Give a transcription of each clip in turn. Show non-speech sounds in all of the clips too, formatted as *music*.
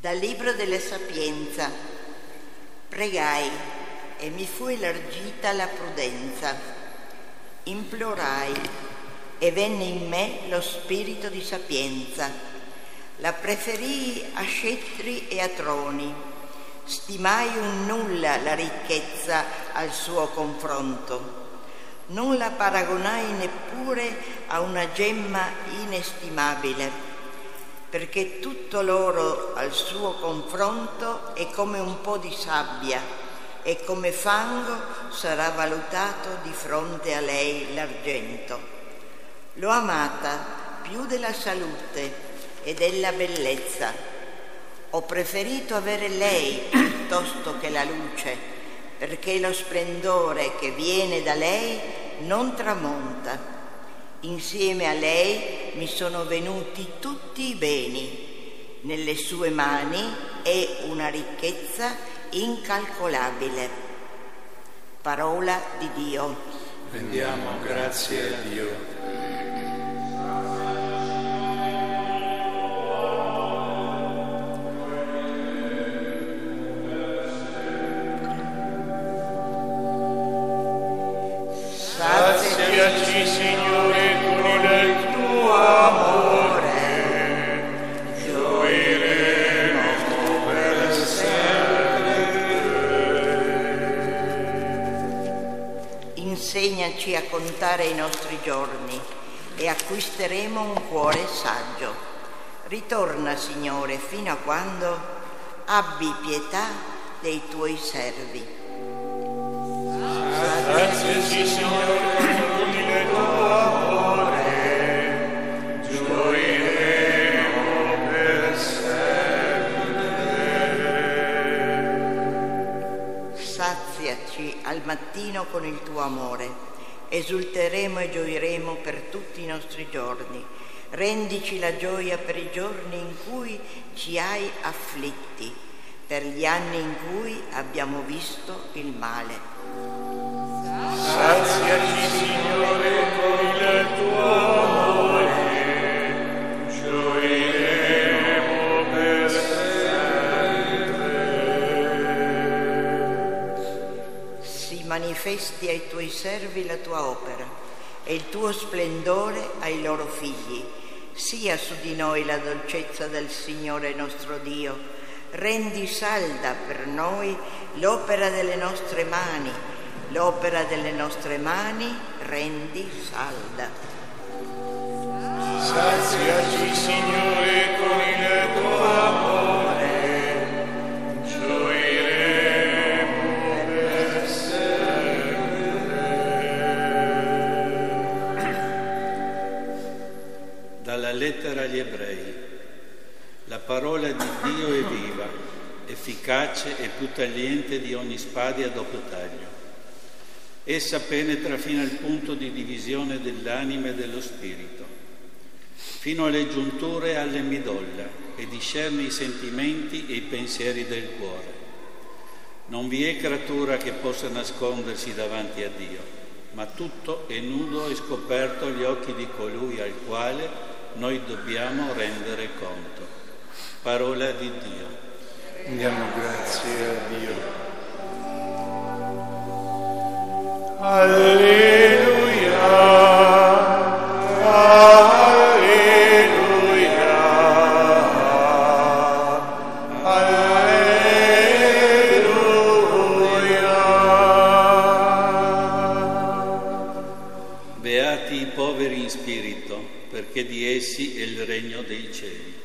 Dal libro della sapienza. Pregai e mi fu elargita la prudenza. Implorai e venne in me lo spirito di sapienza. La preferii a scettri e a troni. Stimai un nulla la ricchezza al suo confronto. Non la paragonai neppure a una gemma inestimabile perché tutto l'oro al suo confronto è come un po' di sabbia e come fango sarà valutato di fronte a lei l'argento. L'ho amata più della salute e della bellezza. Ho preferito avere lei piuttosto che la luce, perché lo splendore che viene da lei non tramonta Insieme a lei mi sono venuti tutti i beni. Nelle sue mani è una ricchezza incalcolabile. Parola di Dio. Rendiamo grazie a Dio. Insegnaci a contare i nostri giorni e acquisteremo un cuore saggio. Ritorna, Signore, fino a quando abbi pietà dei tuoi servi. Grazie, Signore, al mattino con il tuo amore esulteremo e gioiremo per tutti i nostri giorni. Rendici la gioia per i giorni in cui ci hai afflitti, per gli anni in cui abbiamo visto il male. Saziaci, manifesti ai tuoi servi la tua opera e il tuo splendore ai loro figli. Sia su di noi la dolcezza del Signore nostro Dio. Rendi salda per noi l'opera delle nostre mani, l'opera delle nostre mani rendi salda. Saziaci, Signore, con il lettera agli ebrei. La parola di Dio è viva, efficace e più tagliente di ogni spada a doppio taglio. Essa penetra fino al punto di divisione dell'anima e dello spirito, fino alle giunture e alle midolla, e discerne i sentimenti e i pensieri del cuore. Non vi è creatura che possa nascondersi davanti a Dio, ma tutto è nudo e scoperto agli occhi di colui al quale noi dobbiamo rendere conto. Parola di Dio. Diamo grazie a Dio. Alleluia. Alleluia. Alleluia. Beati i poveri in spirito, essi il regno dei cieli.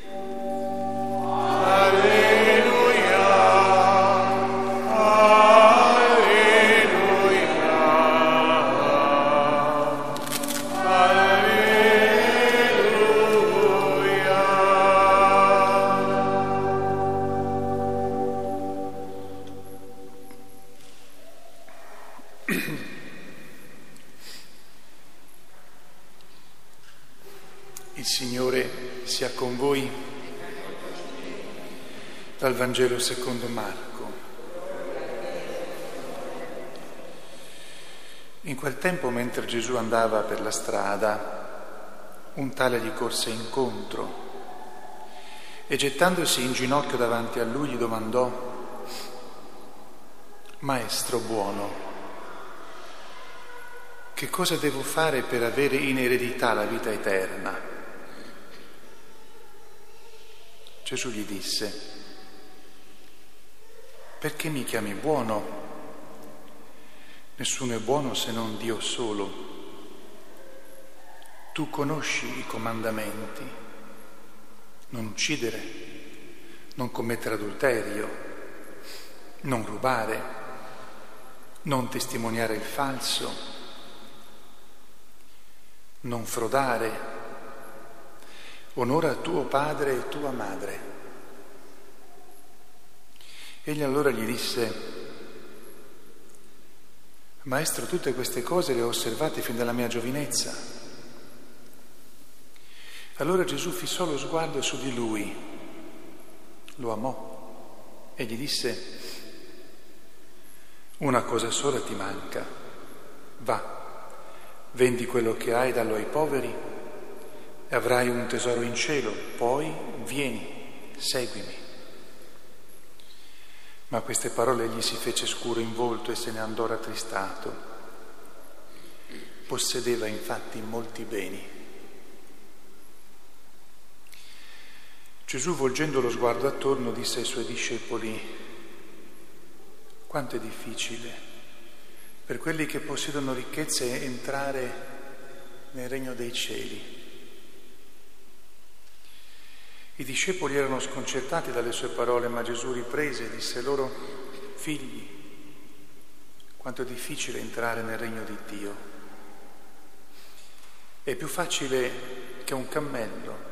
*clears throat* Il Signore sia con voi. Dal Vangelo secondo Marco. In quel tempo, mentre Gesù andava per la strada, un tale gli corse incontro E gettandosi in ginocchio davanti a lui gli domandò, Maestro buono, che cosa devo fare per avere in eredità la vita eterna? Gesù gli disse, perché mi chiami buono? Nessuno è buono se non Dio solo. Tu conosci i comandamenti, non uccidere, non commettere adulterio, non rubare, non testimoniare il falso, non frodare, onora tuo padre e tua madre. Egli allora gli disse, Maestro, tutte queste cose le ho osservate fin dalla mia giovinezza. Allora Gesù fissò lo sguardo su di lui, lo amò e gli disse, una cosa sola ti manca, va, vendi quello che hai, dallo ai poveri avrai un tesoro in cielo, poi vieni, seguimi. Ma queste parole gli si fece scuro in volto e se ne andò rattristato. Possedeva infatti molti beni. Gesù, volgendo lo sguardo attorno, disse ai suoi discepoli, quanto è difficile per quelli che possiedono ricchezze entrare nel regno dei cieli. I discepoli erano sconcertati dalle sue parole, ma Gesù riprese e disse loro, figli, quanto è difficile entrare nel regno di Dio. È più facile che un cammello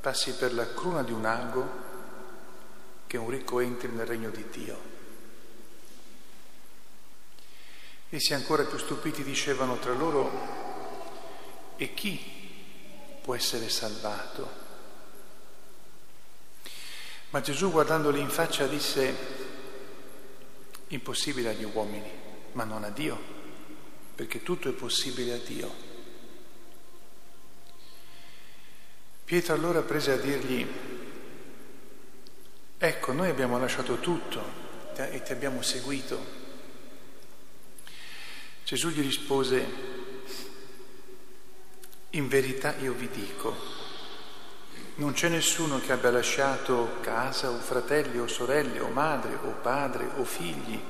passi per la cruna di un ago che un ricco entri nel regno di Dio. Essi ancora più stupiti dicevano tra loro, e chi può essere salvato? Ma Gesù guardandoli in faccia disse, impossibile agli uomini, ma non a Dio, perché tutto è possibile a Dio. Pietro allora prese a dirgli, ecco, noi abbiamo lasciato tutto e ti abbiamo seguito. Gesù gli rispose, in verità io vi dico, non c'è nessuno che abbia lasciato casa o fratelli o sorelle o madre o padre o figli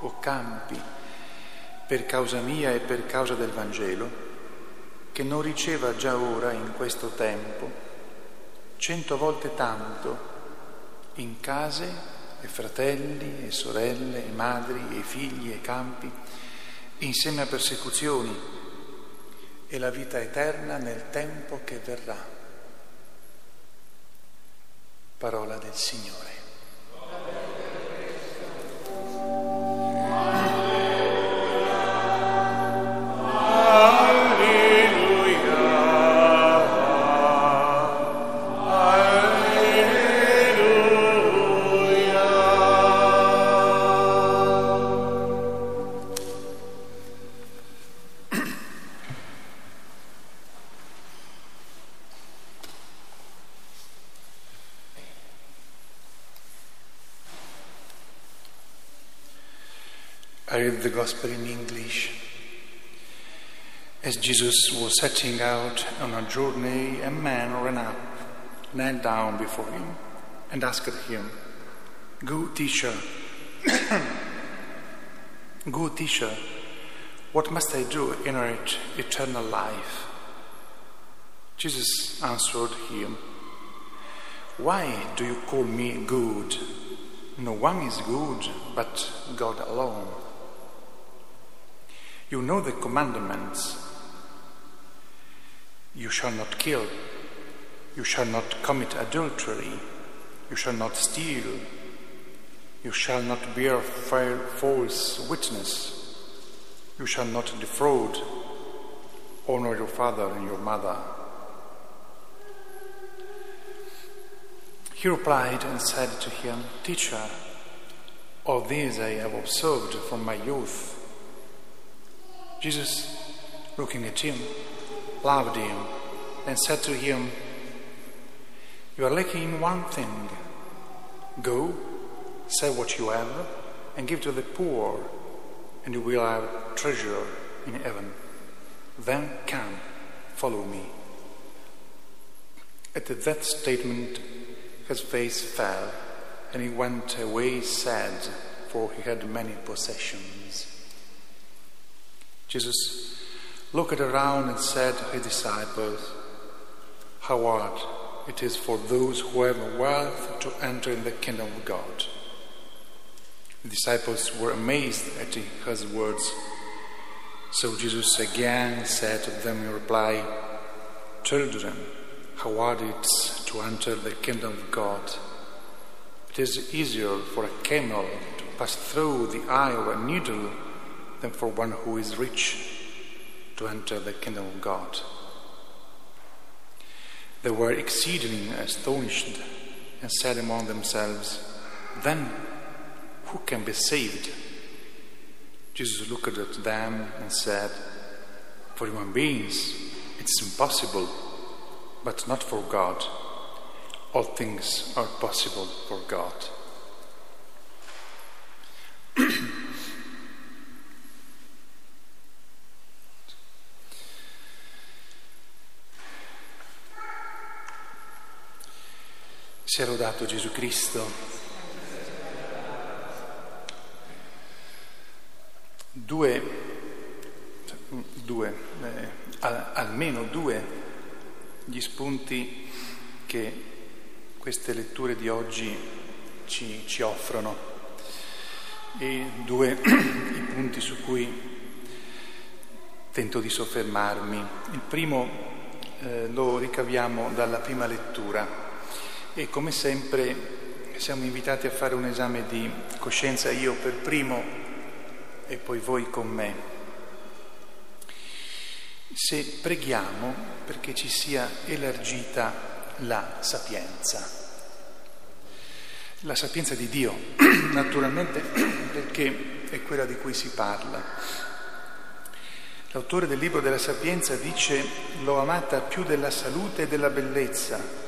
o campi per causa mia e per causa del Vangelo, che non riceva già ora in questo tempo cento volte tanto in case e fratelli e sorelle e madri e figli e campi, insieme a persecuzioni e la vita eterna nel tempo che verrà. Parola del Signore. I read the Gospel in English. As Jesus was setting out on a journey, a man ran up, knelt down before him, and asked him, Good teacher, *clears throat* good teacher, what must I do to inherit eternal life? Jesus answered him, Why do you call me good? No one is good but God alone. You know the commandments. You shall not kill. You shall not commit adultery. You shall not steal. You shall not bear false witness. You shall not defraud. Honor your father and your mother. He replied and said to him, Teacher, all these I have observed from my youth. Jesus, looking at him, loved him and said to him, You are lacking in one thing. Go, sell what you have, and give to the poor, and you will have treasure in heaven. Then come, follow me. At that statement, his face fell, and he went away sad, for he had many possessions. Jesus looked around and said to his disciples, How hard it is for those who have wealth to enter in the kingdom of God. The disciples were amazed at his words. So Jesus again said to them in reply, Children, how hard it is to enter the kingdom of God. It is easier for a camel to pass through the eye of a needle than for one who is rich to enter the kingdom of God. They were exceedingly astonished and said among themselves, Then who can be saved? Jesus looked at them and said, For human beings it's impossible, but not for God. All things are possible for God. Si è rodato Gesù Cristo. Due, due eh, almeno due gli spunti che queste letture di oggi ci, ci offrono e due *clears throat* i punti su cui tento di soffermarmi. Il primo eh, lo ricaviamo dalla prima lettura e come sempre siamo invitati a fare un esame di coscienza io per primo e poi voi con me. Se preghiamo perché ci sia elargita la sapienza, la sapienza di Dio, *clears throat* naturalmente *clears throat* perché è quella di cui si parla. L'autore del libro della sapienza dice l'ho amata più della salute e della bellezza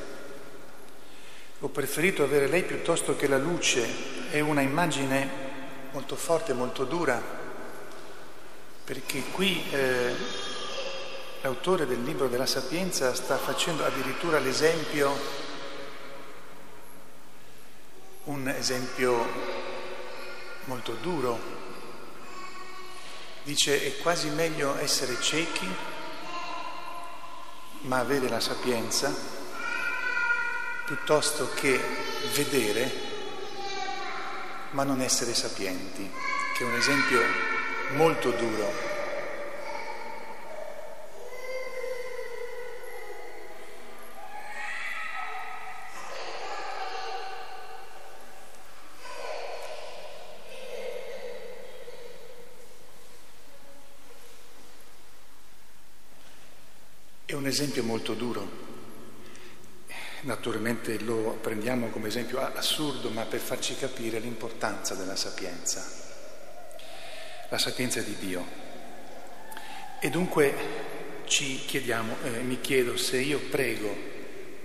ho preferito avere lei piuttosto che la luce, è una immagine molto forte, molto dura, perché qui eh, l'autore del libro della Sapienza sta facendo addirittura l'esempio, un esempio molto duro. Dice è quasi meglio essere ciechi, ma avere la sapienza piuttosto che vedere ma non essere sapienti, che è un esempio molto duro. È un esempio molto duro naturalmente lo prendiamo come esempio assurdo, ma per farci capire l'importanza della sapienza, la sapienza di Dio. E dunque ci chiediamo, eh, mi chiedo se io prego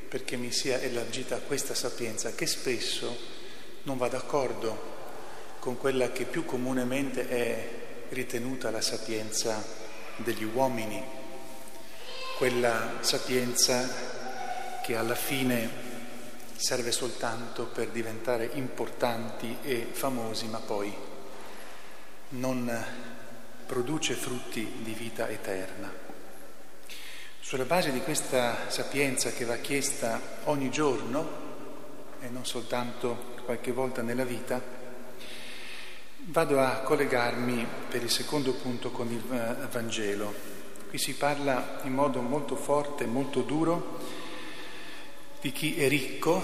perché mi sia elargita questa sapienza, che spesso non va d'accordo con quella che più comunemente è ritenuta la sapienza degli uomini, quella sapienza che alla fine serve soltanto per diventare importanti e famosi, ma poi non produce frutti di vita eterna. Sulla base di questa sapienza che va chiesta ogni giorno e non soltanto qualche volta nella vita, vado a collegarmi per il secondo punto con il eh, Vangelo. Qui si parla in modo molto forte, molto duro, di chi è ricco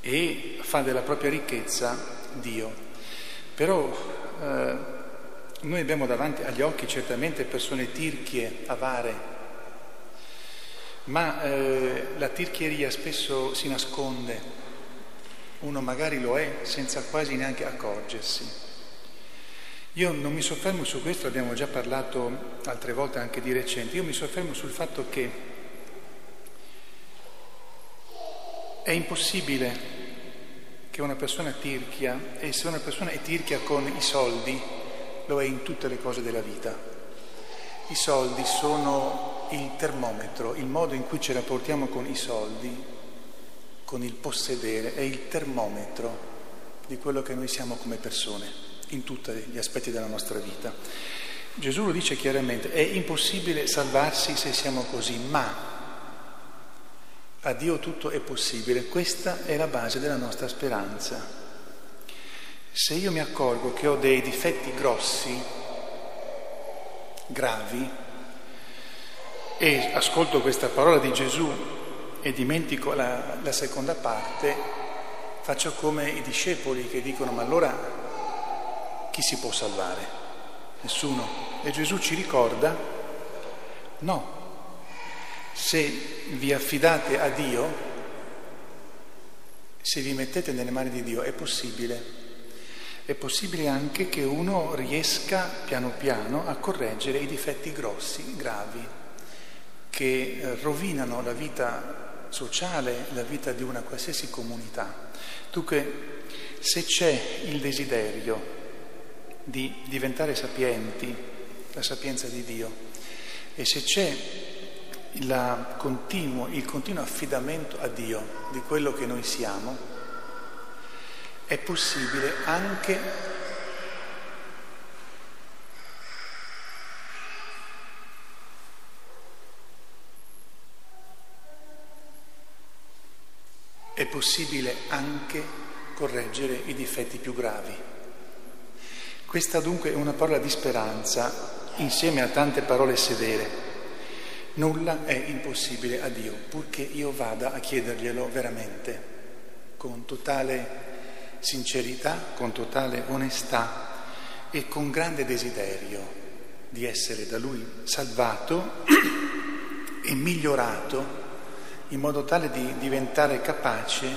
e fa della propria ricchezza Dio. Però eh, noi abbiamo davanti agli occhi certamente persone tirchie, avare, ma eh, la tirchieria spesso si nasconde, uno magari lo è senza quasi neanche accorgersi. Io non mi soffermo su questo, abbiamo già parlato altre volte anche di recente, io mi soffermo sul fatto che è impossibile che una persona tirchia, e se una persona è tirchia con i soldi, lo è in tutte le cose della vita. I soldi sono il termometro, il modo in cui ci rapportiamo con i soldi, con il possedere, è il termometro di quello che noi siamo come persone, in tutti gli aspetti della nostra vita. Gesù lo dice chiaramente, è impossibile salvarsi se siamo così, ma a Dio tutto è possibile, questa è la base della nostra speranza. Se io mi accorgo che ho dei difetti grossi, gravi, e ascolto questa parola di Gesù e dimentico la, la seconda parte, faccio come i discepoli che dicono ma allora chi si può salvare? Nessuno. E Gesù ci ricorda, no, se vi affidate a Dio, se vi mettete nelle mani di Dio, è possibile. È possibile anche che uno riesca piano piano a correggere i difetti grossi, gravi, che eh, rovinano la vita sociale, la vita di una qualsiasi comunità. Dunque, se c'è il desiderio di diventare sapienti, la sapienza di Dio, e se c'è continuo, il continuo affidamento a Dio di quello che noi siamo, è possibile anche è possibile anche correggere i difetti più gravi. Questa dunque è una parola di speranza insieme a tante parole severe Nulla è impossibile a Dio, purché io vada a chiederglielo veramente, con totale sincerità, con totale onestà e con grande desiderio di essere da Lui salvato *clears throat* e migliorato in modo tale di diventare capace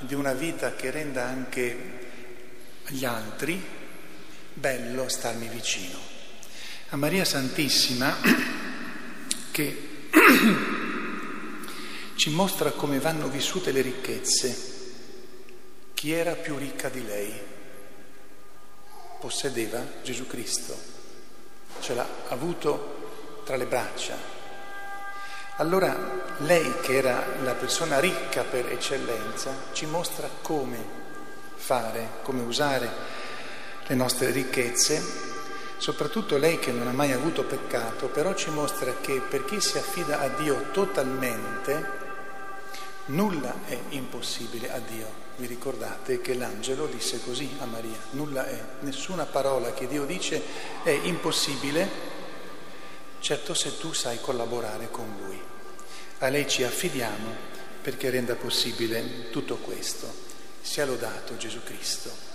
di una vita che renda anche agli altri bello starmi vicino. A Maria Santissima *clears throat* che *clears throat* ci mostra come vanno vissute le ricchezze. Chi era più ricca di lei? Possedeva Gesù Cristo, ce l'ha avuto tra le braccia. Allora lei, che era la persona ricca per eccellenza, ci mostra come fare, come usare le nostre ricchezze soprattutto lei che non ha mai avuto peccato, però ci mostra che per chi si affida a Dio totalmente, nulla è impossibile a Dio. Vi ricordate che l'angelo disse così a Maria, nulla è, nessuna parola che Dio dice è impossibile, certo se tu sai collaborare con Lui. A lei ci affidiamo perché renda possibile tutto questo. Sia lodato Gesù Cristo.